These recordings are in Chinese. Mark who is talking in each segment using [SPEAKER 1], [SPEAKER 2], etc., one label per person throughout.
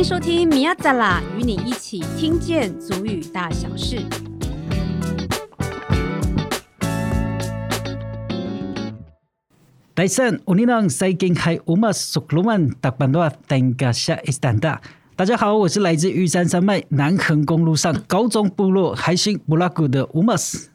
[SPEAKER 1] 迎收听米亚扎拉，与你一起听见族语大小事。
[SPEAKER 2] 大家好，我是来自玉山山脉南横公路上高中部落海星布拉古的乌马斯。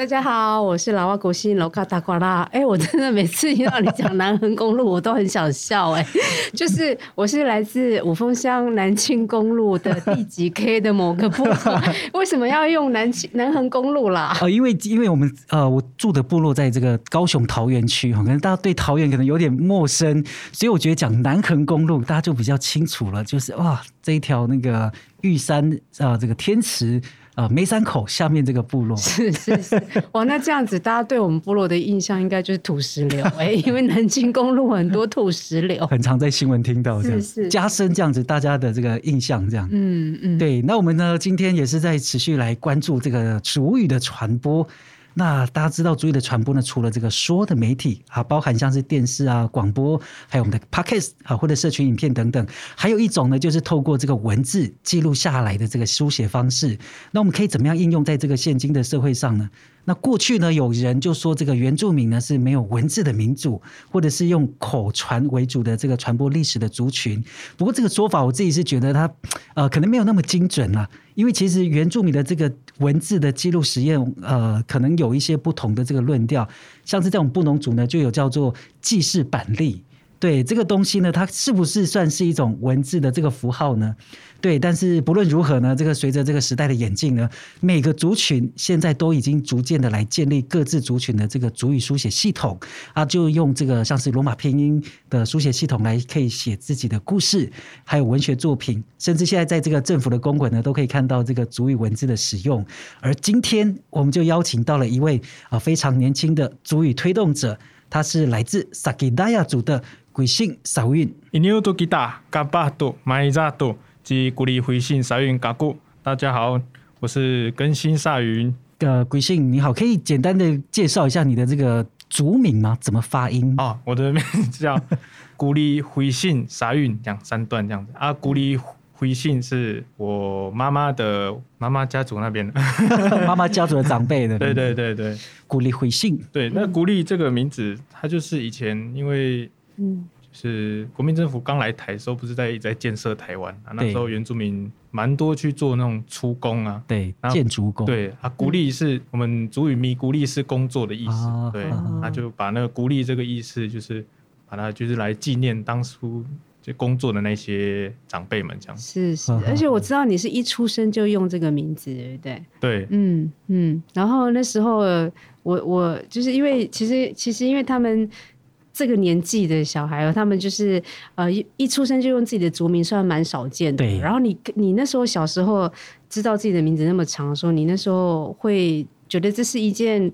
[SPEAKER 1] 大家好，我是老外国新楼卡达瓜拉。哎，我真的每次听到你讲南横公路，我都很想笑。哎，就是我是来自五峰乡南清公路的第几 K 的某个部落，为什么要用南清南横公路啦？
[SPEAKER 2] 呃，因为因为我们呃，我住的部落在这个高雄桃园区，可能大家对桃园可能有点陌生，所以我觉得讲南横公路大家就比较清楚了。就是哇，这一条那个玉山啊、呃，这个天池。啊，梅山口下面这个部落。
[SPEAKER 1] 是是是，哇，那这样子大家对我们部落的印象应该就是土石流哎、欸，因为南京公路很多土石流，
[SPEAKER 2] 很常在新闻听到这样，是是。加深这样子大家的这个印象这样，嗯嗯，对，那我们呢今天也是在持续来关注这个主语的传播。那大家知道，注意的传播呢，除了这个说的媒体啊，包含像是电视啊、广播，还有我们的 Podcast 啊，或者社群影片等等，还有一种呢，就是透过这个文字记录下来的这个书写方式。那我们可以怎么样应用在这个现今的社会上呢？那过去呢，有人就说这个原住民呢是没有文字的民族，或者是用口传为主的这个传播历史的族群。不过这个说法，我自己是觉得它呃可能没有那么精准啊，因为其实原住民的这个文字的记录实验，呃，可能有一些不同的这个论调。像是这种布农族呢，就有叫做记事板例。对这个东西呢，它是不是算是一种文字的这个符号呢？对，但是不论如何呢，这个随着这个时代的演进呢，每个族群现在都已经逐渐的来建立各自族群的这个族语书写系统啊，就用这个像是罗马拼音的书写系统来可以写自己的故事，还有文学作品，甚至现在在这个政府的公馆呢，都可以看到这个族语文字的使用。而今天我们就邀请到了一位啊非常年轻的族语推动者，他是来自萨基达亚族的。贵姓沙运？伊纽多吉达嘎巴多麦扎多及古里回姓沙运嘎古。大家好，我是更新沙云。呃，贵姓你好，可以简单的介绍一下你的这个族名吗？怎么发音？
[SPEAKER 3] 哦，我的名字叫古里回姓沙韵，讲三段这样子啊。古里回信是我妈妈的妈妈家族那边的，
[SPEAKER 2] 妈妈家族的长辈的。
[SPEAKER 3] 对对对对，
[SPEAKER 2] 古里回姓。
[SPEAKER 3] 对，那古里这个名字，它就是以前因为。嗯，就是国民政府刚来台的时候，不是在一直在建设台湾啊？那时候原住民蛮多去做那种出工啊，
[SPEAKER 2] 对，建筑工。
[SPEAKER 3] 对啊，古里是我们族语咪古里是工作的意思，嗯、对，他就把那个古里这个意思，就是把它就是来纪念当初就工作的那些长辈们这样。
[SPEAKER 1] 是是，而且我知道你是一出生就用这个名字，对不对？
[SPEAKER 3] 对，
[SPEAKER 1] 嗯嗯。然后那时候我我就是因为其实其实因为他们。这个年纪的小孩，他们就是呃一一出生就用自己的族名，算蛮少见的。对。然后你你那时候小时候知道自己的名字那么长的时候，你那时候会觉得这是一件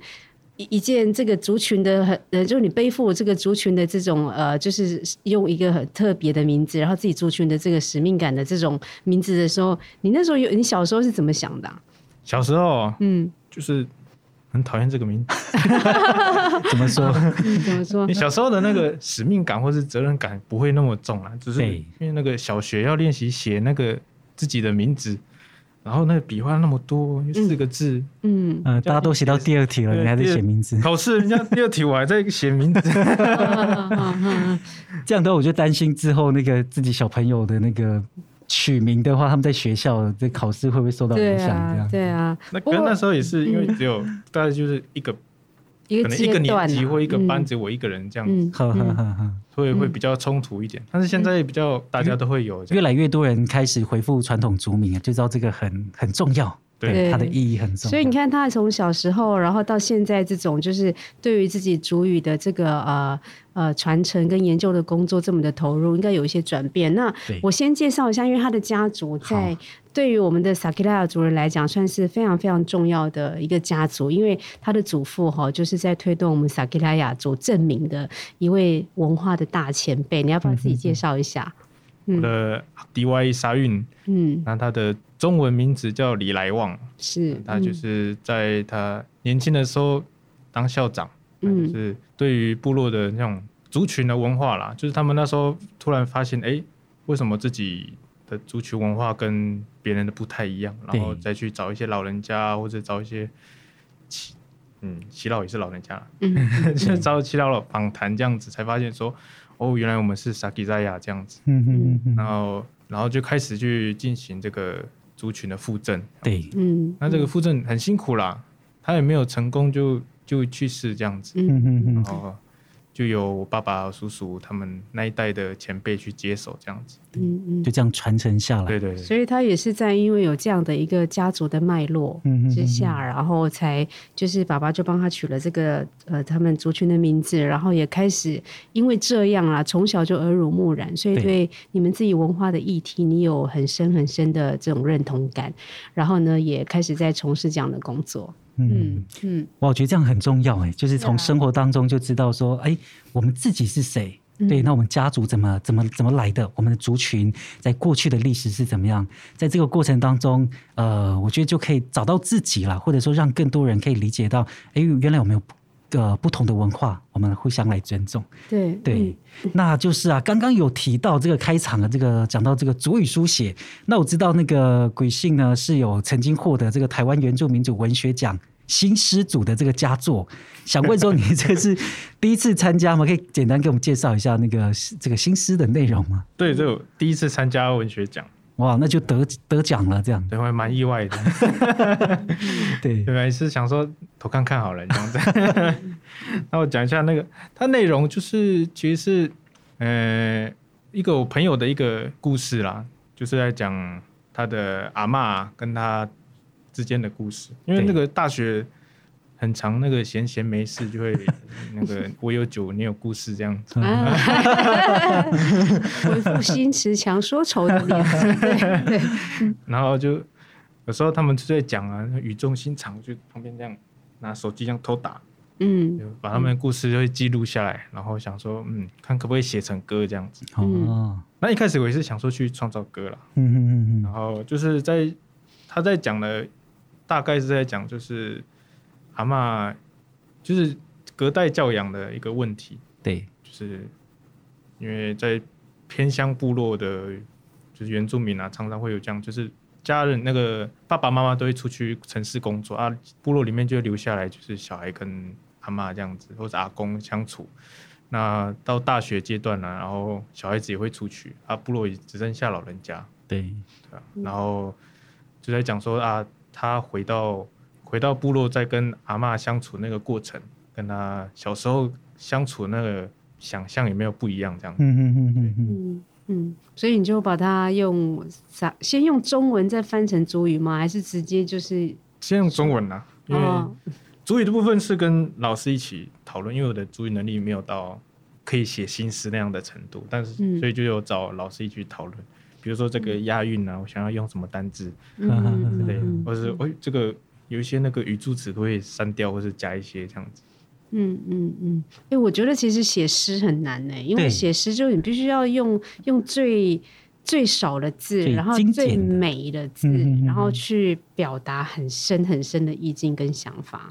[SPEAKER 1] 一一件这个族群的很呃，就是你背负这个族群的这种呃，就是用一个很特别的名字，然后自己族群的这个使命感的这种名字的时候，你那时候有你小时候是怎么想的啊？
[SPEAKER 3] 小时候，嗯，就是。很讨厌这个名字，
[SPEAKER 2] 怎么说？
[SPEAKER 1] 怎么说？
[SPEAKER 3] 你小时候的那个使命感或是责任感不会那么重啊，只是因为那个小学要练习写那个自己的名字，然后那个笔画那么多，四个字，
[SPEAKER 2] 嗯嗯，大家都写到第二题了，你还在写名字？
[SPEAKER 3] 考试人家第二题我还在写名字，
[SPEAKER 2] 这样的我就担心之后那个自己小朋友的那个。取名的话，他们在学校这考试会不会受到影响？这样。
[SPEAKER 1] 对啊，
[SPEAKER 3] 那可能那时候也是因为只有大概就是一个，可能一个年级或一个班只有我一个人这样子，所以会比较冲突一点。但是现在比较大家都会有，
[SPEAKER 2] 越来越多人开始回复传统族名，就知道这个很很重要。对，它的意义很重，
[SPEAKER 1] 所以你看他从小时候，然后到现在这种，就是对于自己主语的这个呃呃传承跟研究的工作这么的投入，应该有一些转变。那我先介绍一下，因为他的家族在对于我们的萨克拉雅族人来讲，算是非常非常重要的一个家族，因为他的祖父哈就是在推动我们萨克拉雅族证明的一位文化的大前辈。你要不要自己介绍一下？
[SPEAKER 3] 我的迪歪沙运，嗯，那他的。中文名字叫李来旺，是。他就是在他年轻的时候当校长，嗯，就是对于部落的那种族群的文化啦，就是他们那时候突然发现，哎，为什么自己的族群文化跟别人的不太一样，然后再去找一些老人家或者找一些耆嗯耆老也是老人家，嗯，就找耆老访谈这样子，才发现说哦，原来我们是萨基赛亚这样子，嗯嗯嗯，然后然后就开始去进行这个族群的附赠，
[SPEAKER 2] 对，
[SPEAKER 3] 嗯，那这个附赠很辛苦啦，他也没有成功就就去世这样子，嗯。嗯嗯，然后。就由我爸爸、叔叔他们那一代的前辈去接手，这样子，
[SPEAKER 2] 嗯嗯，就这样传承下来。
[SPEAKER 3] 对对对。
[SPEAKER 1] 所以他也是在因为有这样的一个家族的脉络之下，嗯、哼哼哼然后才就是爸爸就帮他取了这个呃他们族群的名字，然后也开始因为这样啊，从小就耳濡目染，所以对你们自己文化的议题，你有很深很深的这种认同感，然后呢，也开始在从事这样的工作。
[SPEAKER 2] 嗯嗯，哇，我觉得这样很重要哎，就是从生活当中就知道说，哎、啊，我们自己是谁？对，那我们家族怎么怎么怎么来的？我们的族群在过去的历史是怎么样？在这个过程当中，呃，我觉得就可以找到自己了，或者说让更多人可以理解到，哎，原来我们有个不同的文化，我们互相来尊重。
[SPEAKER 1] 对
[SPEAKER 2] 对，那就是啊，刚刚有提到这个开场的这个讲到这个主语书写，那我知道那个鬼信呢是有曾经获得这个台湾原住民族文学奖新诗组的这个佳作，想问说你这是第一次参加吗？可以简单给我们介绍一下那个这个新诗的内容吗？
[SPEAKER 3] 对，就第一次参加文学奖。
[SPEAKER 2] 哇，那就得得奖了，这样
[SPEAKER 3] 对，我还蛮意外的。对，本来是想说投看看好了这样子。那我讲一下那个，它内容就是其实是呃一个我朋友的一个故事啦，就是在讲他的阿嬷跟他之间的故事。因为那个大学。很长，那个闲闲没事就会 那个我有酒，你有故事这样子。
[SPEAKER 1] 恢复心词强说愁的脸。对对。
[SPEAKER 3] 然后就有时候他们就在讲啊，语重心长，就旁边这样拿手机这样偷打，嗯，把他们的故事就会记录下来，然后想说，嗯，看可不可以写成歌这样子。哦。那一开始我也是想说去创造歌了，嗯嗯嗯。然后就是在他在讲的，大概是在讲就是。阿嬷就是隔代教养的一个问题，
[SPEAKER 2] 对，
[SPEAKER 3] 就是因为在偏乡部落的，就是原住民啊，常常会有这样，就是家人那个爸爸妈妈都会出去城市工作啊，部落里面就会留下来，就是小孩跟阿嬷这样子或者阿公相处。那到大学阶段呢、啊，然后小孩子也会出去啊，部落也只剩下老人家，
[SPEAKER 2] 对，
[SPEAKER 3] 对啊，然后就在讲说啊，他回到。回到部落，再跟阿嬷相处那个过程，跟他小时候相处那个想象有没有不一样？这样。嗯嗯嗯嗯
[SPEAKER 1] 嗯嗯。所以你就把它用啥？先用中文再翻成族语吗？还是直接就是？
[SPEAKER 3] 先用中文啊，因为主语的部分是跟老师一起讨论，因为我的主语能力没有到可以写新诗那样的程度，但是所以就有找老师一起讨论，比如说这个押韵啊，我想要用什么单字之类的，或者是哎这个。有一些那个语助词都会删掉，或是加一些这样子。
[SPEAKER 1] 嗯嗯嗯。哎、欸，我觉得其实写诗很难呢，因为写诗就你必须要用用最最少的字，然后最美的字，嗯、然后去表达很深很深的意境跟想法。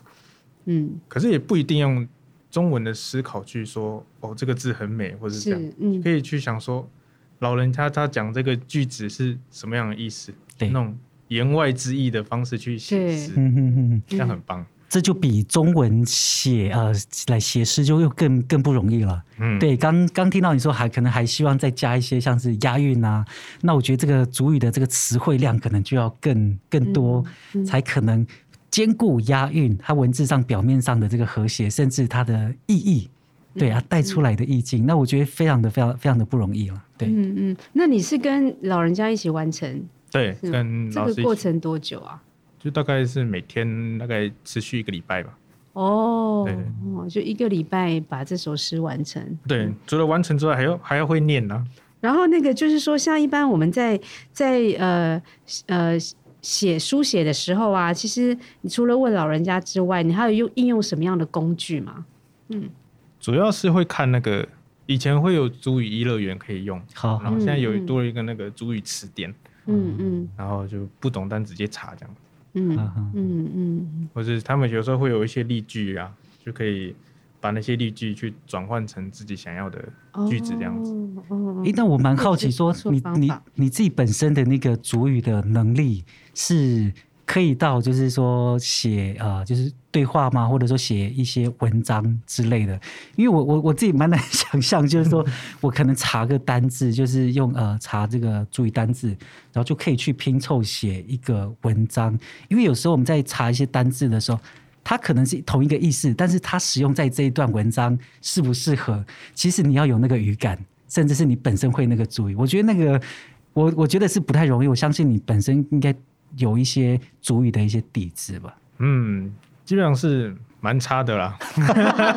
[SPEAKER 1] 嗯。
[SPEAKER 3] 可是也不一定用中文的思考去说哦，这个字很美，或是这样。嗯。可以去想说，老人家他讲这个句子是什么样的意思？对。那种。言外之意的方式去写诗，这样很棒。
[SPEAKER 2] 这就比中文写呃来写诗就又更更不容易了。嗯，对，刚刚听到你说还可能还希望再加一些像是押韵啊，那我觉得这个主语的这个词汇量可能就要更更多，才可能兼顾押韵，它文字上表面上的这个和谐，甚至它的意义，对啊，带出来的意境，那我觉得非常的非常非常的不容易了。对，
[SPEAKER 1] 嗯嗯，那你是跟老人家一起完成？
[SPEAKER 3] 对，跟老师
[SPEAKER 1] 这个过程多久啊？
[SPEAKER 3] 就大概是每天大概持续一个礼拜吧。
[SPEAKER 1] 哦，对，就一个礼拜把这首诗完成。
[SPEAKER 3] 对，除了完成之外，还要还要会念呢、啊。
[SPEAKER 1] 然后那个就是说，像一般我们在在呃呃写书写的时候啊，其实你除了问老人家之外，你还有用应用什么样的工具吗？嗯，
[SPEAKER 3] 主要是会看那个以前会有主语一乐园可以用，好，然后现在有多了一个那个主语词典。嗯嗯嗯，然后就不懂但直接查这样子，嗯嗯嗯，或者他们有时候会有一些例句啊，就可以把那些例句去转换成自己想要的句子，这样子。
[SPEAKER 2] 哦，哎，那我蛮好奇说，说你你你自己本身的那个主语的能力是可以到，就是说写呃，就是对话吗？或者说写一些文章之类的？因为我我我自己蛮难想象，就是说我可能查个单字，就是用呃查这个注意单字，然后就可以去拼凑写一个文章。因为有时候我们在查一些单字的时候。它可能是同一个意思，但是它使用在这一段文章适不适合，其实你要有那个语感，甚至是你本身会那个族语。我觉得那个，我我觉得是不太容易。我相信你本身应该有一些主语的一些底子吧。
[SPEAKER 3] 嗯，基本上是蛮差的啦。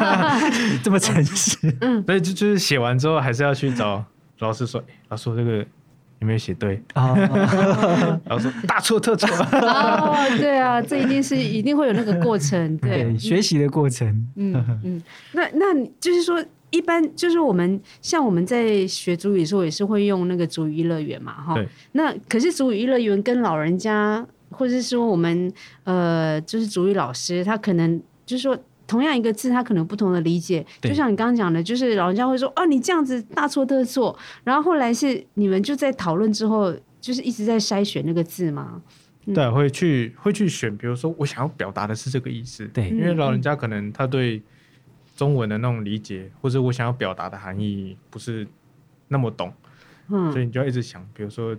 [SPEAKER 2] 这么诚实。
[SPEAKER 3] 嗯，所以就就是写完之后还是要去找 老师说，老师说这个。有没有写对啊？然后说大错特错。
[SPEAKER 1] 哦，对啊，这一定是一定会有那个过程，对，
[SPEAKER 2] 对学习的过程。
[SPEAKER 1] 嗯嗯，那那就是说，一般就是我们像我们在学主语的时候，也是会用那个主语乐园嘛，哈。那可是主语乐园跟老人家，或者是说我们呃，就是主语老师，他可能就是说。同样一个字，他可能有不同的理解。就像你刚刚讲的，就是老人家会说：“哦，你这样子大错特错。”然后后来是你们就在讨论之后，就是一直在筛选那个字嘛？
[SPEAKER 3] 嗯、对，会去会去选。比如说，我想要表达的是这个意思。对，因为老人家可能他对中文的那种理解，或者我想要表达的含义不是那么懂，嗯，所以你就要一直想，比如说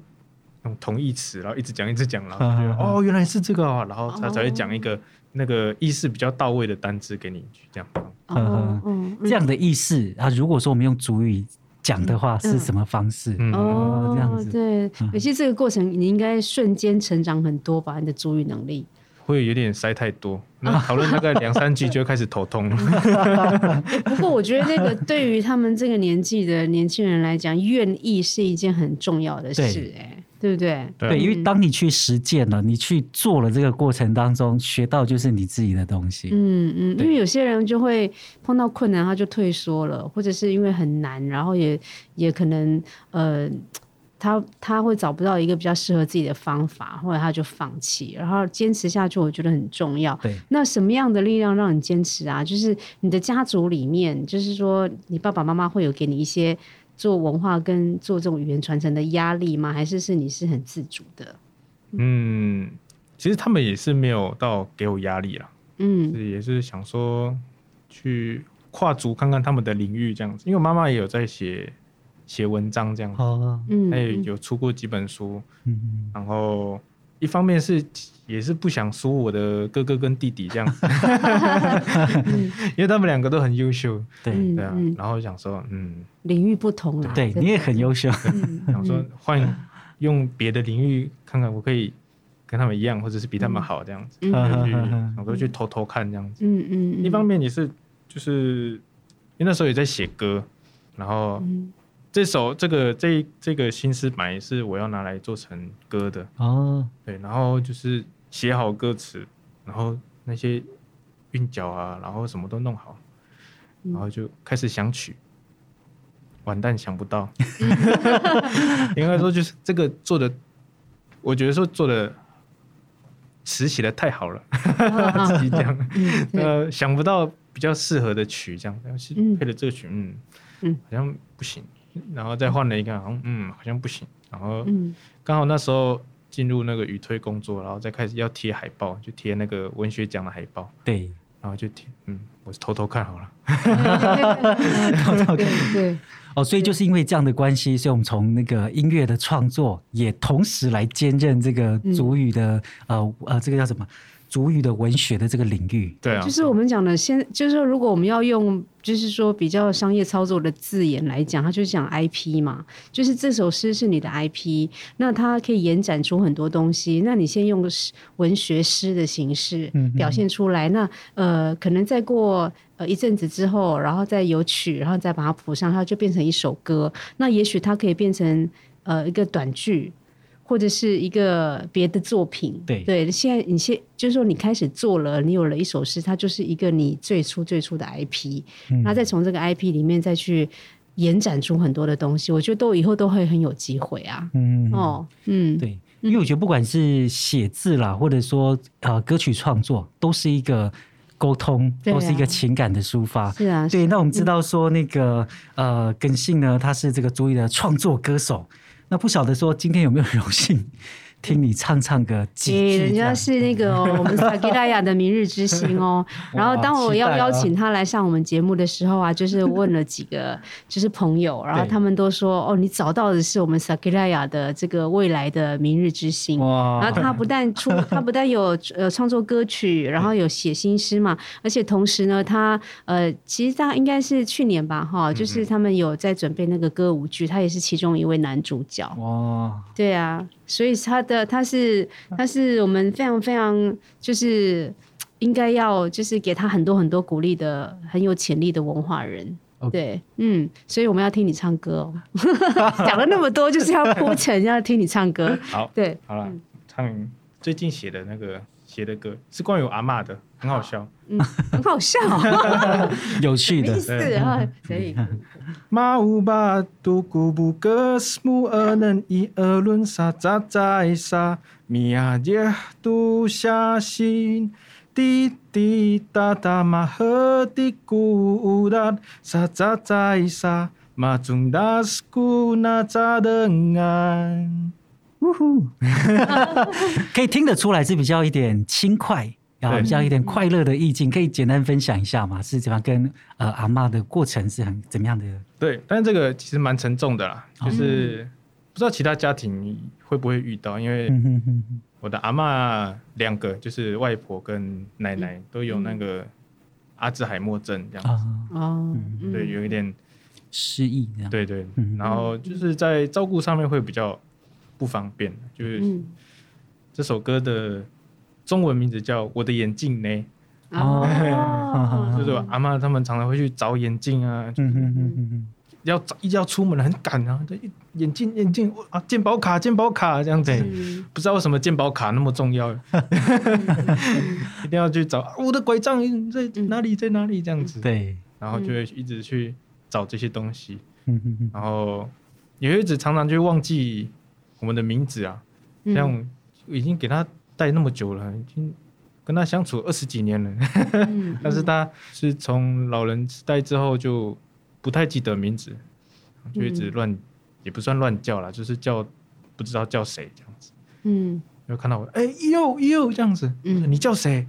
[SPEAKER 3] 用同义词，然后一直讲一直讲，然后 就觉得哦，原来是这个哦，然后他才会讲一个。那个意思比较到位的单字给你这样，
[SPEAKER 2] 嗯嗯，这样的意思啊。如果说我们用主语讲的话，是什么方式？
[SPEAKER 1] 哦，这样子，对。而且这个过程，你应该瞬间成长很多吧？你的主语能力
[SPEAKER 3] 会有点塞太多，那讨论大概两三句就开始头痛了。
[SPEAKER 1] 不过我觉得那个对于他们这个年纪的年轻人来讲，愿意是一件很重要的事，哎。对不对？
[SPEAKER 2] 对，因为当你去实践了，你去做了这个过程当中，学到就是你自己的东西。
[SPEAKER 1] 嗯嗯，因为有些人就会碰到困难，他就退缩了，或者是因为很难，然后也也可能呃，他他会找不到一个比较适合自己的方法，或者他就放弃，然后坚持下去，我觉得很重要。
[SPEAKER 2] 对，
[SPEAKER 1] 那什么样的力量让你坚持啊？就是你的家族里面，就是说你爸爸妈妈会有给你一些。做文化跟做这种语言传承的压力吗？还是是你是很自主的？
[SPEAKER 3] 嗯，其实他们也是没有到给我压力啦。嗯，也是想说去跨足看看他们的领域这样子。因为我妈妈也有在写写文章这样。子，嗯，她也有出过几本书，嗯，然后。一方面是也是不想输我的哥哥跟弟弟这样子，因为他们两个都很优秀，对。对啊，然后想说，嗯，
[SPEAKER 1] 领域不同了，
[SPEAKER 2] 对，你也很优秀，
[SPEAKER 3] 想说换用别的领域看看，我可以跟他们一样，或者是比他们好这样子，想说去偷偷看这样子，嗯嗯，一方面也是就是因为那时候也在写歌，然后。这首这个这这个新诗本来是我要拿来做成歌的。哦，对，然后就是写好歌词，然后那些韵脚啊，然后什么都弄好，然后就开始想曲，完蛋想不到，应该说就是这个做的，我觉得说做的词写的太好了，自己讲，呃，想不到比较适合的曲这样，但是配的这个曲，嗯嗯，好像不行。然后再换了一个，好像嗯，好像不行。然后刚好那时候进入那个语推工作，然后再开始要贴海报，就贴那个文学奖的海报。
[SPEAKER 2] 对，
[SPEAKER 3] 然后就贴，嗯，我偷偷看好了。
[SPEAKER 2] 偷偷看，对。哦，所以就是因为这样的关系，所以我们从那个音乐的创作，也同时来兼任这个主语的，呃呃，这个叫什么？族语的文学的这个领域，
[SPEAKER 3] 对啊，
[SPEAKER 1] 就是我们讲的，先就是说，如果我们要用，就是说比较商业操作的字眼来讲，它就是讲 IP 嘛，就是这首诗是你的 IP，那它可以延展出很多东西。那你先用文学诗的形式表现出来，嗯、那呃，可能再过呃一阵子之后，然后再有曲，然后再把它谱上，它就变成一首歌。那也许它可以变成呃一个短剧。或者是一个别的作品，
[SPEAKER 2] 对
[SPEAKER 1] 对，现在你现就是说你开始做了，你有了一首诗，它就是一个你最初最初的 IP，那、嗯、再从这个 IP 里面再去延展出很多的东西，我觉得都以后都会很有机会啊。嗯哦，嗯，
[SPEAKER 2] 对，因为我觉得不管是写字啦，或者说呃歌曲创作，都是一个沟通，都是一个情感的抒发。
[SPEAKER 1] 是啊，
[SPEAKER 2] 对。那我们知道说那个呃，耿信呢，他是这个族语的创作歌手。那不晓得说今天有没有荣幸？听你唱唱歌几句，
[SPEAKER 1] 人家是那个、哦、我们萨吉拉雅的明日之星哦。然后当我要邀请他来上我们节目的时候啊，就是问了几个 就是朋友，然后他们都说哦，你找到的是我们萨吉拉雅的这个未来的明日之星。然后他不但出，他不但有呃创作歌曲，然后有写新诗嘛，而且同时呢，他呃其实他应该是去年吧哈，就是他们有在准备那个歌舞剧，他也是其中一位男主角。哇，对啊。所以他的他是他是我们非常非常就是应该要就是给他很多很多鼓励的很有潜力的文化人.对，嗯，所以我们要听你唱歌哦，讲了那么多就是要铺陈要听你唱歌，
[SPEAKER 3] 好，
[SPEAKER 1] 对，
[SPEAKER 3] 好了，唱最近写的那个写的歌是关于阿妈的。很好笑，
[SPEAKER 1] 嗯，很好笑，
[SPEAKER 2] 有趣的，
[SPEAKER 1] 是啊，可以。
[SPEAKER 3] 马乌巴杜古布格斯木尔能伊尔伦萨扎在萨米亚耶杜夏辛滴滴答答马赫的古达沙扎在沙马中达斯古纳扎登岸，呜呼，
[SPEAKER 2] 可以听得出来是比较一点轻快。然后比较一点快乐的意境，可以简单分享一下吗？是怎样跟呃阿妈的过程是很怎么样的？
[SPEAKER 3] 对，但是这个其实蛮沉重的啦，就是不知道其他家庭会不会遇到，因为我的阿妈两个就是外婆跟奶奶都有那个阿兹海默症这样子。哦，对，有一点
[SPEAKER 2] 失忆这样，
[SPEAKER 3] 对对，然后就是在照顾上面会比较不方便，就是这首歌的。中文名字叫《我的眼镜》呢，哦，就是阿妈他们常常会去找眼镜啊，要找要出门很赶啊，眼镜眼镜啊，健保卡健保卡这样子，不知道为什么健保卡那么重要，一定要去找我的拐杖在哪里在哪里这样子，
[SPEAKER 2] 对，
[SPEAKER 3] 然后就会一直去找这些东西，然后也会一直常常就忘记我们的名字啊，像已经给他。带那么久了，已经跟他相处二十几年了，嗯、但是他是从老人痴呆之后就不太记得名字，就一直乱，嗯、也不算乱叫了，就是叫不知道叫谁这样子。嗯，就看到我，哎呦呦这样子，嗯、你叫谁？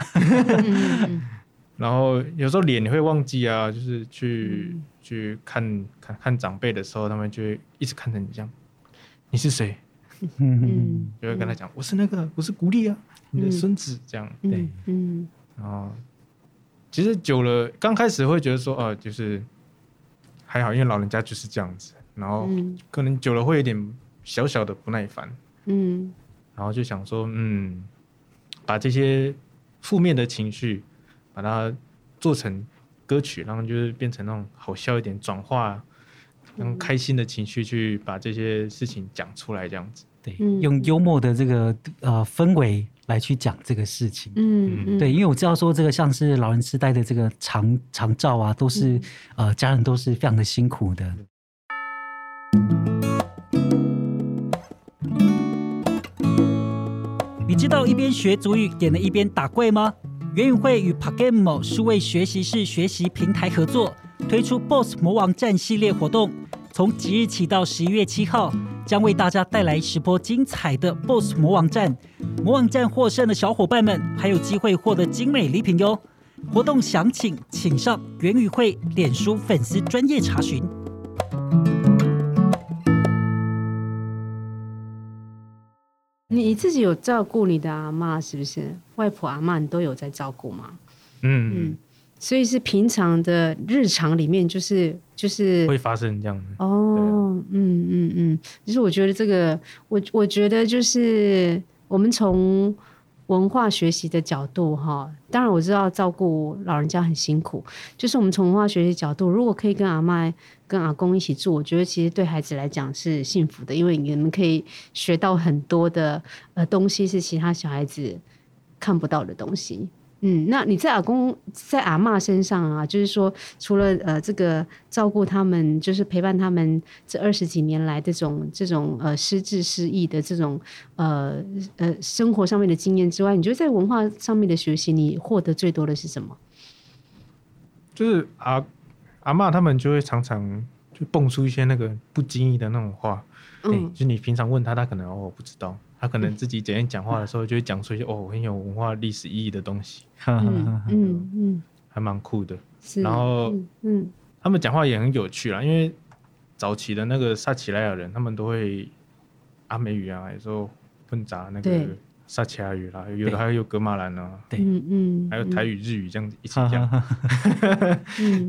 [SPEAKER 3] 然后有时候脸你会忘记啊，就是去、嗯、去看看看长辈的时候，他们就会一直看着你这样，你是谁？嗯，就会跟他讲，我是那个，我是古力啊，你的孙子这样，对，嗯，然后其实久了，刚开始会觉得说，哦，就是还好，因为老人家就是这样子，然后可能久了会有点小小的不耐烦，嗯，然后就想说，嗯，把这些负面的情绪，把它做成歌曲，然后就是变成那种好笑一点，转化用开心的情绪去把这些事情讲出来，这样子。
[SPEAKER 2] 对，用幽默的这个呃氛围来去讲这个事情。嗯，嗯对，因为我知道说这个像是老人痴呆的这个长长照啊，都是、嗯、呃家人都是非常的辛苦的。你知道一边学足语也能一边打怪吗？元语会与 Pakemo 数位学习式学习平台合作，推出 BOSS 魔王战系列活动。从即日起到十一月七号，将为大家带来十波精彩的 BOSS 魔王战。魔王战获胜的小伙伴们还有机会获得精美礼品哟！活动详情请上元宇会脸书粉丝专业查询。
[SPEAKER 1] 你自己有照顾你的阿妈是不是？外婆阿妈你都有在照顾吗？嗯嗯。所以是平常的日常里面，就是就是
[SPEAKER 3] 会发生这样的
[SPEAKER 1] 哦，嗯嗯嗯，其实我觉得这个，我我觉得就是我们从文化学习的角度哈，当然我知道照顾老人家很辛苦，就是我们从文化学习角度，如果可以跟阿嬷、跟阿公一起住，我觉得其实对孩子来讲是幸福的，因为你们可以学到很多的呃东西，是其他小孩子看不到的东西。嗯，那你在阿公在阿嬷身上啊，就是说，除了呃这个照顾他们，就是陪伴他们这二十几年来这种这种呃失智失忆的这种呃呃生活上面的经验之外，你觉得在文化上面的学习，你获得最多的是什么？
[SPEAKER 3] 就是阿阿嬷他们就会常常就蹦出一些那个不经意的那种话，嗯，欸、就你平常问他，他可能哦不知道。他可能自己整天讲话的时候，就会讲出一些哦很有文化历史意义的东西，嗯嗯嗯，还蛮酷的。然后嗯，他们讲话也很有趣啦，因为早期的那个撒奇莱雅人，他们都会阿美语啊，有时候混杂那个撒奇莱语啦，有的还有格马兰啊，对，嗯嗯，还有台语日语这样子一起讲，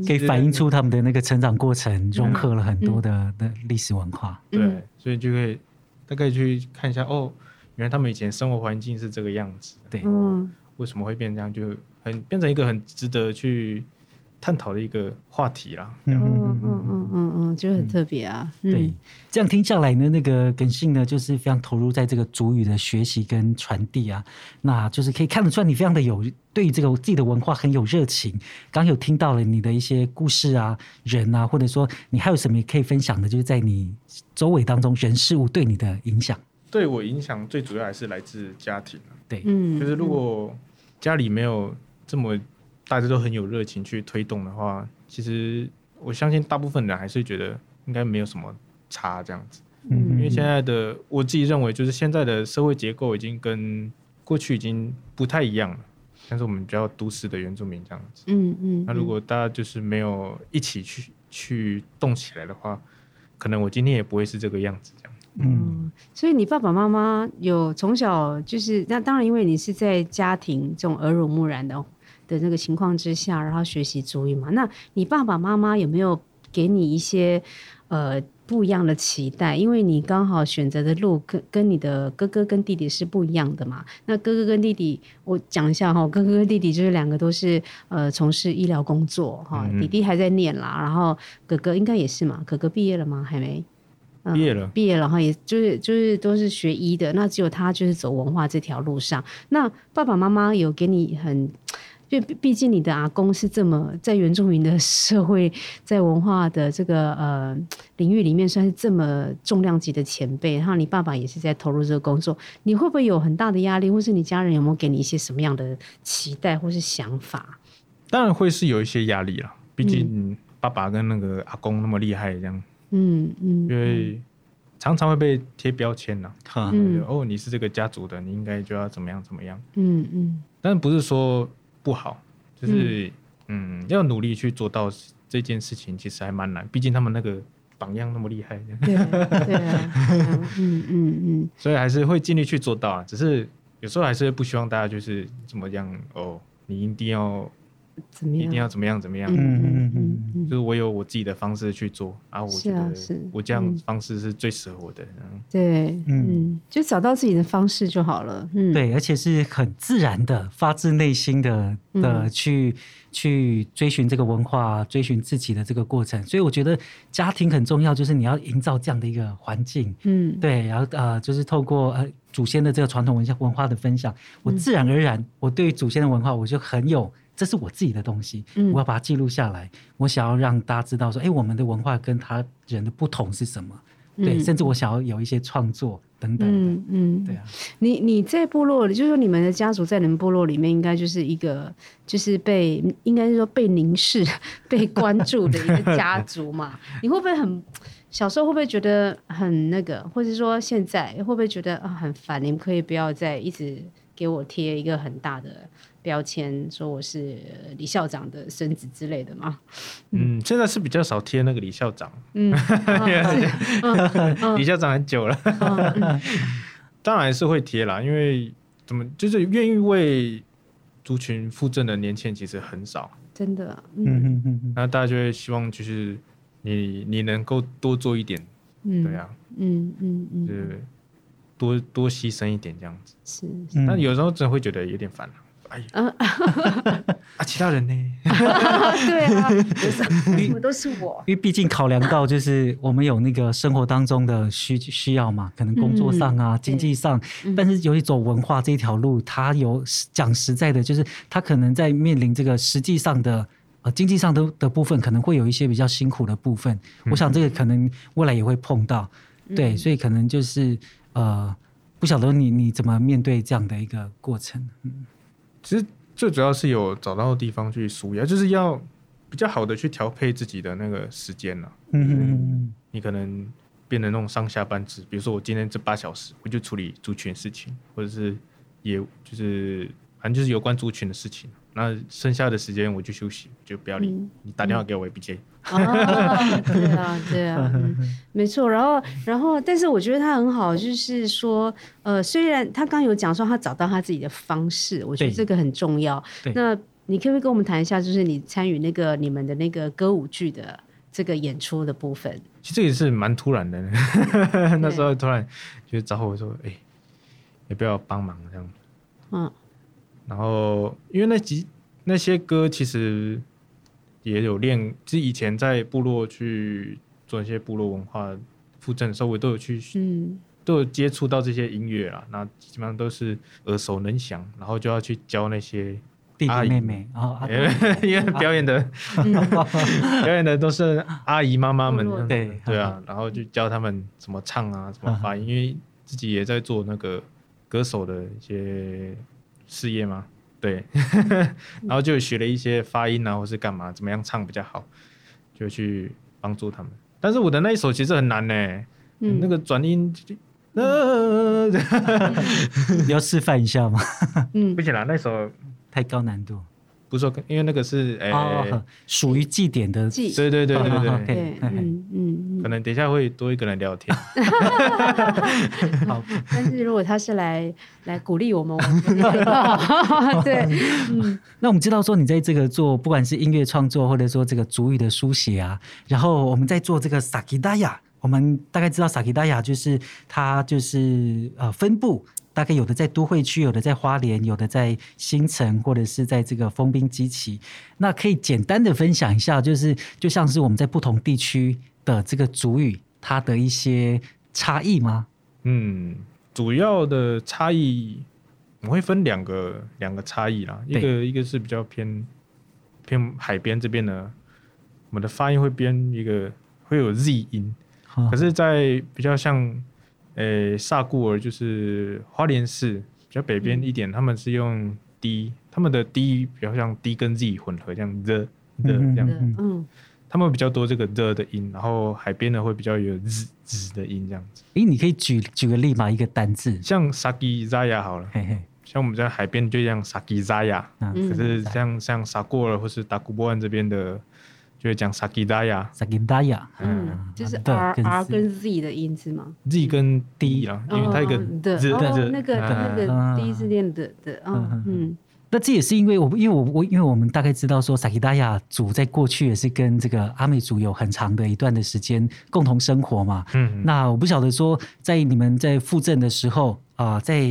[SPEAKER 2] 可以反映出他们的那个成长过程，融合了很多的的历史文化。
[SPEAKER 3] 对，所以就会大概去看一下哦。原来他们以前生活环境是这个样子，对，嗯，为什么会变这样，就很变成一个很值得去探讨的一个话题啦。嗯嗯
[SPEAKER 1] 嗯嗯嗯嗯，就很特别啊。嗯、
[SPEAKER 2] 对，这样听下来呢，那个耿信呢，就是非常投入在这个主语的学习跟传递啊，那就是可以看得出来你非常的有对这个自己的文化很有热情。刚有听到了你的一些故事啊、人啊，或者说你还有什么可以分享的，就是在你周围当中人事物对你的影响。
[SPEAKER 3] 对我影响最主要还是来自家庭，对，嗯，就是如果家里没有这么大家都很有热情去推动的话，其实我相信大部分人还是觉得应该没有什么差这样子，嗯，因为现在的我自己认为，就是现在的社会结构已经跟过去已经不太一样了，像是我们比较都市的原住民这样子，嗯嗯，那如果大家就是没有一起去去动起来的话，可能我今天也不会是这个样子这样。
[SPEAKER 1] 嗯，所以你爸爸妈妈有从小就是那当然，因为你是在家庭这种耳濡目染的的那个情况之下，然后学习足语嘛。那你爸爸妈妈有没有给你一些呃不一样的期待？因为你刚好选择的路跟跟你的哥哥跟弟弟是不一样的嘛。那哥哥跟弟弟，我讲一下哈，哥哥跟弟弟就是两个都是呃从事医疗工作哈，弟弟还在念啦，然后哥哥应该也是嘛。哥哥毕业了吗？还没。
[SPEAKER 3] 毕业了，
[SPEAKER 1] 毕业了，然后也就是就是都是学医的，那只有他就是走文化这条路上。那爸爸妈妈有给你很，就毕竟你的阿公是这么在原住民的社会，在文化的这个呃领域里面算是这么重量级的前辈，然后你爸爸也是在投入这个工作，你会不会有很大的压力，或是你家人有没有给你一些什么样的期待或是想法？
[SPEAKER 3] 当然会是有一些压力了，毕竟爸爸跟那个阿公那么厉害，这样。嗯嗯，因为常常会被贴标签呐，嗯，哦，你是这个家族的，你应该就要怎么样怎么样，嗯嗯，但不是说不好，就是嗯，嗯，要努力去做到这件事情，其实还蛮难，毕竟他们那个榜样那么厉害，对对啊，嗯嗯嗯，所以还是会尽力去做到啊，只是有时候还是不希望大家就是怎么样哦，你一定要。怎么样？一定要怎么样？怎么样？嗯嗯嗯嗯，就是我有我自己的方式去做，然后我觉得我这样方式是最适合我的。
[SPEAKER 1] 对，嗯，就找到自己的方式就好了。嗯，
[SPEAKER 2] 对，而且是很自然的、发自内心的的去去追寻这个文化、追寻自己的这个过程。所以我觉得家庭很重要，就是你要营造这样的一个环境。嗯，对，然后呃，就是透过呃祖先的这个传统文化文化的分享，我自然而然我对祖先的文化我就很有。这是我自己的东西，我要把它记录下来。嗯、我想要让大家知道说，哎，我们的文化跟他人的不同是什么？嗯、对，甚至我想要有一些创作等等嗯。嗯，对啊。
[SPEAKER 1] 你你在部落里，就是说你们的家族在你们部落里面，应该就是一个，就是被应该是说被凝视、被关注的一个家族嘛？你会不会很小时候会不会觉得很那个，或者说现在会不会觉得啊很烦？你们可以不要再一直给我贴一个很大的。标签说我是李校长的孙子之类的嘛？
[SPEAKER 3] 嗯，现在是比较少贴那个李校长。嗯，李校长很久了，当然是会贴啦，因为怎么就是愿意为族群负责的年轻人其实很少，
[SPEAKER 1] 真的。嗯嗯嗯，
[SPEAKER 3] 那大家就会希望就是你你能够多做一点，嗯，对啊，嗯嗯嗯，就是多多牺牲一点这样子。是，但有时候真的会觉得有点烦。哎，啊，其他人呢？
[SPEAKER 1] 对啊，都是我。
[SPEAKER 2] 因为毕竟考量到就是我们有那个生活当中的需需要嘛，可能工作上啊、经济上，但是有一走文化这一条路，他有讲实在的，就是他可能在面临这个实际上的呃经济上的的部分，可能会有一些比较辛苦的部分。我想这个可能未来也会碰到，对，所以可能就是呃。不晓得你你怎么面对这样的一个过程？嗯，
[SPEAKER 3] 其实最主要是有找到地方去舒压，就是要比较好的去调配自己的那个时间了。嗯嗯嗯，你可能变成那种上下班制，比如说我今天这八小时我就处理族群事情，或者是也就是反正就是有关族群的事情。那剩下的时间我就休息，就不要理、嗯、你打电话给我，我也不接。
[SPEAKER 1] 啊，对啊，对啊，嗯、没错。然后，然后，但是我觉得他很好，就是说，呃，虽然他刚有讲说他找到他自己的方式，我觉得这个很重要。那你可不可以跟我们谈一下，就是你参与那个你们的那个歌舞剧的这个演出的部分？
[SPEAKER 3] 其实这也是蛮突然的，那时候突然就找我说，哎，要不要帮忙这样？嗯。然后，因为那几那些歌其实也有练，就是以前在部落去做一些部落文化复振的时候，我都有去，嗯，都有接触到这些音乐啦。那基本上都是耳熟能详，然后就要去教那些
[SPEAKER 2] 弟弟妹妹啊，
[SPEAKER 3] 因为 因为表演的 表演的都是阿姨妈妈们，对对啊，然后就教他们怎么唱啊，怎么发音，因为自己也在做那个歌手的一些。事业吗？对，然后就学了一些发音啊，或是干嘛，怎么样唱比较好，就去帮助他们。但是我的那一首其实很难呢，嗯，那个转音，呃，
[SPEAKER 2] 你要示范一下吗？
[SPEAKER 3] 嗯，不行了，那首
[SPEAKER 2] 太高难度。
[SPEAKER 3] 不是说，因为那个是诶，
[SPEAKER 2] 属于祭典的祭，
[SPEAKER 3] 对对对对对，嗯嗯，可能等一下会多一个人聊天。
[SPEAKER 1] 好，但是如果他是来来鼓励我们，我们 对，
[SPEAKER 2] 嗯。那我们知道说，你在这个做，不管是音乐创作，或者说这个主语的书写啊，然后我们在做这个萨基达雅，我们大概知道萨基达雅就是它就是呃分布。大概有的在都会区，有的在花莲，有的在新城，或者是在这个丰滨基期。那可以简单的分享一下，就是就像是我们在不同地区的这个主语，它的一些差异吗？
[SPEAKER 3] 嗯，主要的差异我会分两个两个差异啦。一个一个是比较偏偏海边这边的，我们的发音会变一个会有 Z 音，可是，在比较像。诶，萨固尔就是花莲市比较北边一点，嗯、他们是用 D，他们的 D 比较像 D 跟 Z 混合这样 the the 这样，嗯，他们比较多这个 the 的音，然后海边的会比较有 z z 的音这样子。
[SPEAKER 2] 诶，你可以举举个例吗？一个单字，
[SPEAKER 3] 像 Sakizaya 好了，嘿嘿，像我们在海边就像 Sakizaya，嗯，可是像像萨固尔或是达古波湾这边的。就会讲萨基达雅，
[SPEAKER 2] 萨基达雅，
[SPEAKER 1] 嗯，就是 R R 跟 Z 的音是吗
[SPEAKER 3] ？Z 跟 D 啊，因为它一个
[SPEAKER 1] 的，哦，那个那个 D 是练的的，嗯嗯。
[SPEAKER 2] 那这也是因为我，因为我我因为我们大概知道说，萨基达雅族在过去也是跟这个阿美族有很长的一段的时间共同生活嘛。嗯。那我不晓得说，在你们在复振的时候啊，在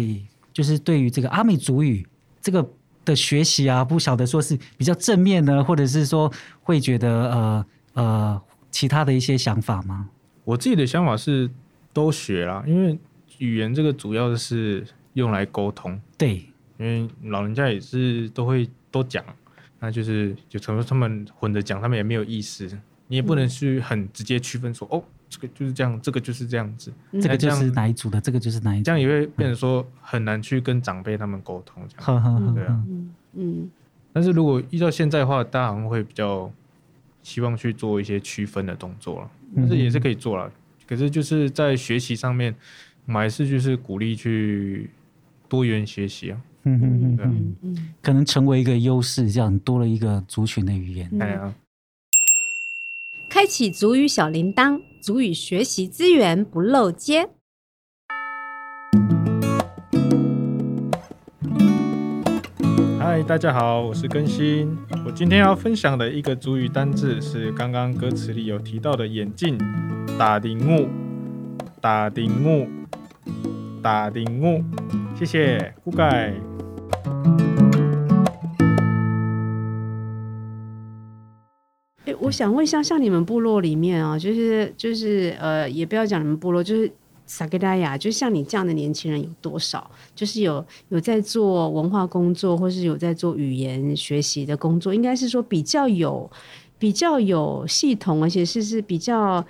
[SPEAKER 2] 就是对于这个阿美族语这个。的学习啊，不晓得说是比较正面呢，或者是说会觉得呃呃其他的一些想法吗？
[SPEAKER 3] 我自己的想法是都学啦，因为语言这个主要是用来沟通。
[SPEAKER 2] 对，
[SPEAKER 3] 因为老人家也是都会都讲，那就是就成为他们混着讲，他们也没有意思，你也不能去很直接区分说、嗯、哦。这个就是这样，这个就是这样子，
[SPEAKER 2] 这个就是哪一组的，这个就是哪一组，
[SPEAKER 3] 这样也会变成说很难去跟长辈他们沟通，这样，嗯、对啊，嗯，但是如果遇到现在的话，大家好像会比较希望去做一些区分的动作了，但是也是可以做了，嗯、可是就是在学习上面，我们还是就是鼓励去多元学习啊，嗯嗯
[SPEAKER 2] 嗯嗯，可能成为一个优势，这样多了一个族群的语言，
[SPEAKER 3] 对啊。
[SPEAKER 1] 开启族语小铃铛，族语学习资源不漏接。
[SPEAKER 3] 嗨，大家好，我是更新。我今天要分享的一个族语单字是刚刚歌词里有提到的眼镜，打铃木，打铃木，打铃木。谢谢，不
[SPEAKER 1] 该。想问一下，像你们部落里面啊，就是就是呃，也不要讲你们部落，就是萨克达雅，就像你这样的年轻人有多少？就是有有在做文化工作，或是有在做语言学习的工作，应该是说比较有比较有系统，而且是是比较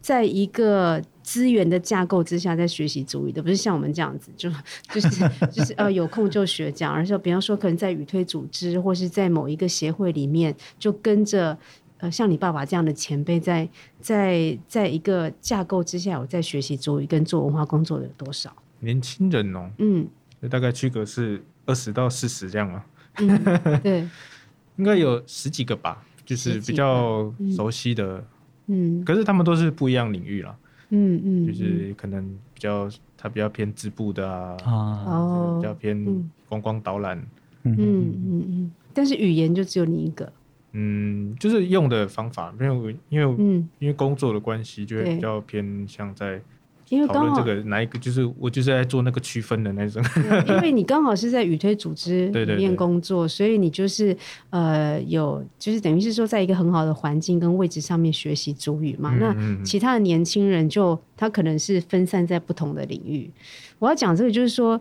[SPEAKER 1] 在一个。资源的架构之下，在学习主语的，不是像我们这样子，就就是就是呃，有空就学讲。而且比方说，可能在语推组织，或是在某一个协会里面，就跟着呃，像你爸爸这样的前辈，在在在一个架构之下，我在学习主语跟做文化工作的有多少
[SPEAKER 3] 年轻人哦？嗯，大概区隔是二十到四十这样啊。
[SPEAKER 1] 嗯、对，
[SPEAKER 3] 应该有十几个吧，就是比较熟悉的。嗯，可是他们都是不一样领域了。嗯嗯，就是可能比较他比较偏织布的啊，哦，比较偏观光导览，嗯
[SPEAKER 1] 嗯嗯，但是语言就只有你一个，
[SPEAKER 3] 嗯，就是用的方法没有，因为嗯，因为工作的关系，就会比较偏向在。因为讨论这个哪一个，就是我就是在做那个区分的那种。
[SPEAKER 1] 因为你刚好是在语推组织里面工作，所以你就是呃有，就是等于是说，在一个很好的环境跟位置上面学习主语嘛。嗯嗯嗯，那其他的年轻人就他可能是分散在不同的领域。我要讲这个，就是说。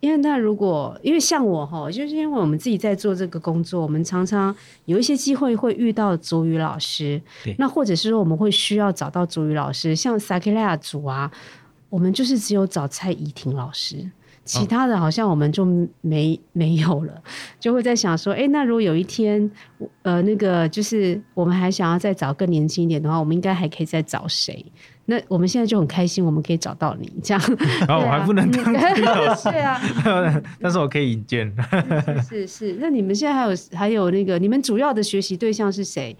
[SPEAKER 1] 因为那如果因为像我哈，就是因为我们自己在做这个工作，我们常常有一些机会会遇到主语老师，那或者是说我们会需要找到主语老师，像萨克利亚组啊，我们就是只有找蔡怡婷老师，其他的好像我们就没、哦、没有了，就会在想说，哎，那如果有一天，呃，那个就是我们还想要再找更年轻一点的话，我们应该还可以再找谁？那我们现在就很开心，我们可以找到你这样。
[SPEAKER 3] 然后我还不能当族语老师，
[SPEAKER 1] 对啊，
[SPEAKER 3] 但是我可以引荐。
[SPEAKER 1] 是是，那你们现在还有还有那个，你们主要的学习对象是谁？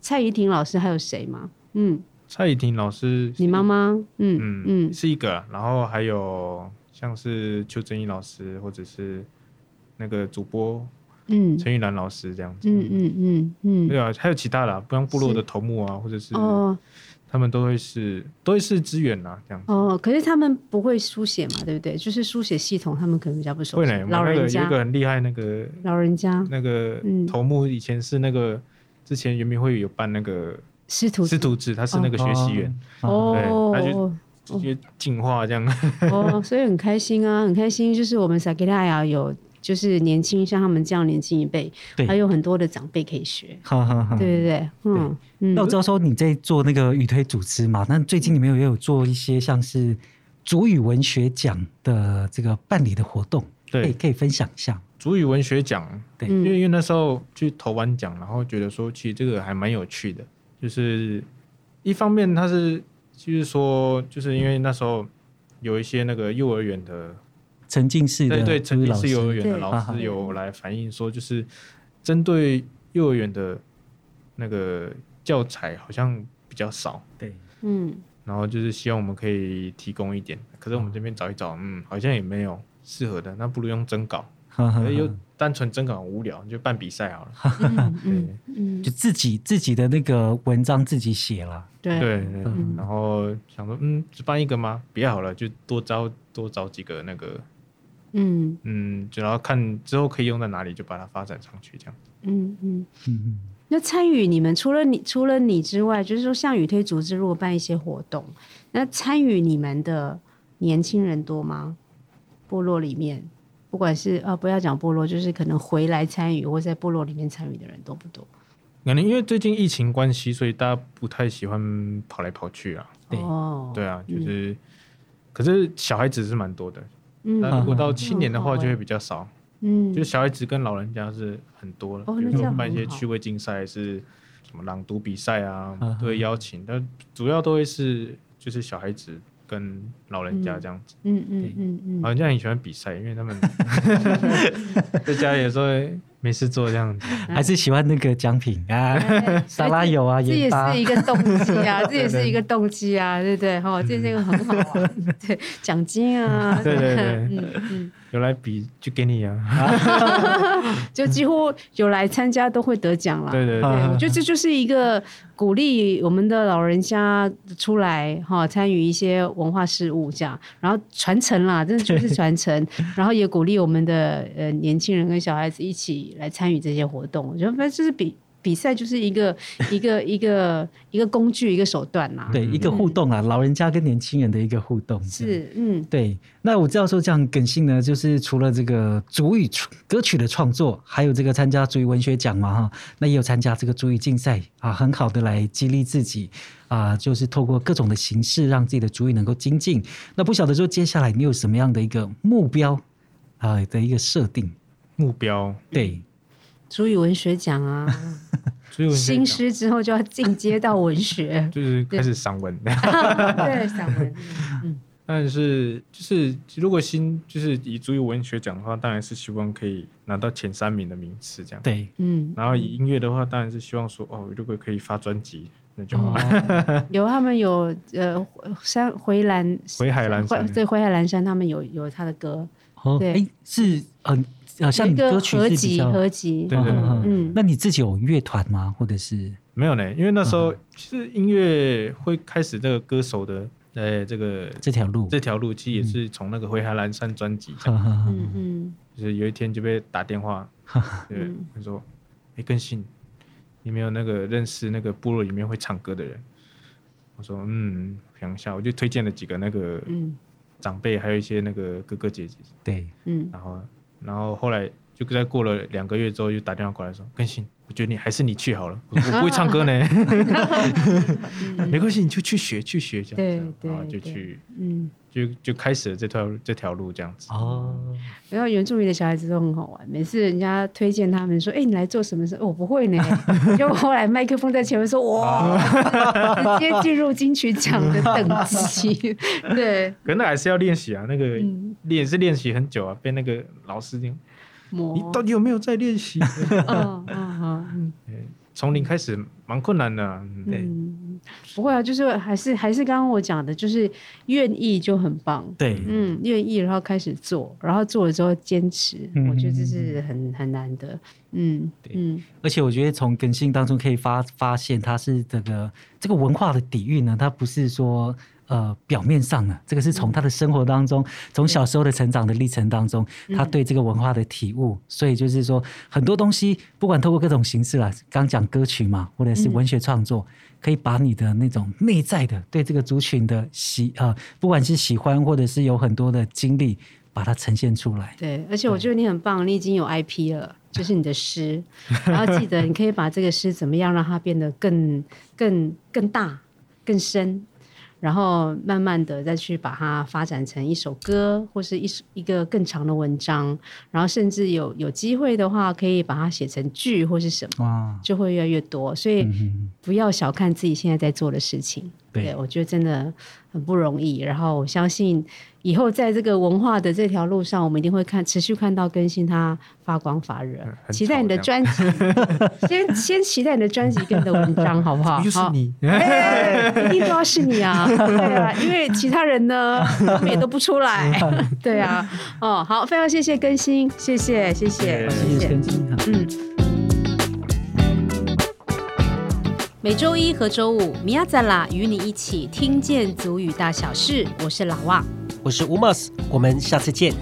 [SPEAKER 1] 蔡怡婷老师还有谁吗？嗯，
[SPEAKER 3] 蔡怡婷老师，
[SPEAKER 1] 你妈妈？嗯
[SPEAKER 3] 嗯嗯，是一个。然后还有像是邱正义老师，或者是那个主播，嗯，陈玉兰老师这样子。嗯嗯嗯嗯，对啊，还有其他的，不像部落的头目啊，或者是哦。他们都会是都会是支援啊，这样子
[SPEAKER 1] 哦。可是他们不会书写嘛，对不对？就是书写系统，他们可能比较不熟悉。会呢，老人家
[SPEAKER 3] 有一个很厉害那个
[SPEAKER 1] 老人家，
[SPEAKER 3] 那个头目以前是那个之前圆明会有办那个
[SPEAKER 1] 师徒
[SPEAKER 3] 师徒制，他是那个学习员哦，对，他就直接进化这样
[SPEAKER 1] 哦，所以很开心啊，很开心。就是我们萨克拉雅有。就是年轻，像他们这样年轻一辈，对还有很多的长辈可以学。好好好，对对对，嗯嗯。那
[SPEAKER 2] 我知道说你在做那个语推组织嘛，那最近你们也有做一些像是主语文学奖的这个办理的活动，对，可以可以分享一下。
[SPEAKER 3] 主语文学奖，对，因为因为那时候去投完奖，然后觉得说其实这个还蛮有趣的，就是一方面它是就是说，就是因为那时候有一些那个幼儿园的。
[SPEAKER 2] 沉浸式的，
[SPEAKER 3] 对对，沉浸式幼儿园的老师有来反映说，就是针对幼儿园的那个教材好像比较少，对，嗯，然后就是希望我们可以提供一点，可是我们这边找一找，嗯，好像也没有适合的，那不如用征稿，又 单纯征稿很无聊，就办比赛好了，
[SPEAKER 2] 嗯，就自己自己的那个文章自己写了，
[SPEAKER 1] 对
[SPEAKER 3] 对对，然后想说，嗯，只办一个吗？别好了，就多招多找几个那个。嗯嗯，就然后看之后可以用在哪里，就把它发展上去，这样。嗯嗯
[SPEAKER 1] 嗯。那参与你们除了你除了你之外，就是说像雨推组织如果办一些活动，那参与你们的年轻人多吗？部落里面，不管是啊，不要讲部落，就是可能回来参与或在部落里面参与的人多不多？
[SPEAKER 3] 可能因为最近疫情关系，所以大家不太喜欢跑来跑去啊。对哦，对啊，就是，嗯、可是小孩子是蛮多的。嗯那如果到青年的话，就会比较少。嗯，就小孩子跟老人家是很多了。比如说办一些趣味竞赛，是什么朗读比赛啊，都会邀请。但主要都会是就是小孩子跟老人家这样子。嗯嗯嗯嗯。老人家很喜欢比赛，因为他们 在家里有时候。没事做这样子，
[SPEAKER 2] 还是喜欢那个奖品啊，沙拉油啊，
[SPEAKER 1] 这也是一个动机啊，这也是一个动机啊，对不对？哈，这是一个很好啊，对，奖金啊，
[SPEAKER 3] 对对对，嗯嗯，有来比就给你啊，
[SPEAKER 1] 就几乎有来参加都会得奖了，
[SPEAKER 3] 对对对，
[SPEAKER 1] 我觉得这就是一个鼓励我们的老人家出来哈，参与一些文化事务这样，然后传承啦，真的就是传承，然后也鼓励我们的呃年轻人跟小孩子一起。来参与这些活动，我觉得反正就是比比赛就是一个 一个一个一个工具，一个手段嘛。
[SPEAKER 2] 对，一个互动啊，老人家跟年轻人的一个互动。
[SPEAKER 1] 是，嗯，
[SPEAKER 2] 对。那我知道说这样耿信呢，就是除了这个主语歌曲的创作，还有这个参加主语文学奖嘛哈，那也有参加这个主语竞赛啊，很好的来激励自己啊，就是透过各种的形式让自己的主语能够精进。那不晓得说接下来你有什么样的一个目标啊的一个设定？
[SPEAKER 3] 目标
[SPEAKER 2] 对。
[SPEAKER 1] 族语文学奖啊，新诗之后就要进阶到文学，
[SPEAKER 3] 就是开始散文，
[SPEAKER 1] 对 散文。
[SPEAKER 3] 嗯，但是就是如果新就是以主语文学奖的话，当然是希望可以拿到前三名的名次，这样。
[SPEAKER 2] 对，
[SPEAKER 1] 嗯。
[SPEAKER 3] 然后以音乐的话，当然是希望说哦，如果可以发专辑，那就好。
[SPEAKER 1] 有他们有呃山回蓝
[SPEAKER 3] 回海蓝山，
[SPEAKER 1] 对回海蓝山，他们有有他的歌。
[SPEAKER 2] 对，是嗯。好像你歌曲是比较
[SPEAKER 1] 合集，
[SPEAKER 3] 对对对，
[SPEAKER 2] 嗯，那你自己有乐团吗？或者是？
[SPEAKER 3] 没有呢？因为那时候其实音乐会开始这个歌手的，呃，这个
[SPEAKER 2] 这条路，
[SPEAKER 3] 这条路其实也是从那个《回海蓝山》专辑，
[SPEAKER 1] 嗯嗯，
[SPEAKER 3] 就是有一天就被打电话，对，他说：“哎，更新，你没有那个认识那个部落里面会唱歌的人？”我说：“嗯，想一下，我就推荐了几个那个长辈，还有一些那个哥哥姐姐，
[SPEAKER 2] 对，
[SPEAKER 1] 嗯，
[SPEAKER 3] 然后。”然后后来就在过了两个月之后，又打电话过来说：“更新，我觉得你还是你去好了，我不会唱歌呢。” 没关系，你就去学去学这样子，然后就去，
[SPEAKER 1] 嗯，
[SPEAKER 3] 就就开始了这条这条路这样子。
[SPEAKER 2] 哦，
[SPEAKER 1] 然后原住民的小孩子都很好玩，每次人家推荐他们说：“哎，你来做什么事？”我不会呢。结果后来麦克风在前面说：“哇，直接进入金曲奖的等级。”对，
[SPEAKER 3] 可那还是要练习啊，那个练是练习很久啊，被那个老师听。你到底有没有在练习？
[SPEAKER 1] 嗯嗯嗯，
[SPEAKER 3] 从零开始蛮困难的。对，
[SPEAKER 1] 不会啊，就是还是还是刚刚我讲的，就是愿意就很棒。
[SPEAKER 2] 对，
[SPEAKER 1] 嗯，愿意然后开始做，然后做了之后坚持，我觉得这是很很难的。嗯，
[SPEAKER 2] 对，嗯而且我觉得从耿信当中可以发发现，他是这个这个文化的底蕴呢，它不是说。呃，表面上呢，这个是从他的生活当中，从小时候的成长的历程当中，他对这个文化的体悟，所以就是说很多东西，不管透过各种形式啦，刚讲歌曲嘛，或者是文学创作，可以把你的那种内在的对这个族群的喜呃，不管是喜欢或者是有很多的经历，把它呈现出来。
[SPEAKER 1] 对，而且我觉得你很棒，你已经有 IP 了，就是你的诗，然后记得你可以把这个诗怎么样让它变得更更更大更深。然后慢慢的再去把它发展成一首歌，或是一一个更长的文章，然后甚至有有机会的话，可以把它写成剧或是什么，就会越来越多。所以不要小看自己现在在做的事情，对，对我觉得真的很不容易。然后我相信。以后在这个文化的这条路上，我们一定会看持续看到更新它发光发热。期待你的专辑，先 先期待你的专辑跟你的文章，好不好？
[SPEAKER 3] 就是你，
[SPEAKER 1] 一定都要是你啊！对啊，因为其他人呢，他们也都不出来。对啊，哦，好，非常谢谢更新，谢谢，谢谢，谢谢更新。嗯，每周一和周五，米亚赞啦与你一起听见足语大小事，我是老旺。
[SPEAKER 4] 我是吴莫斯，我们下次见。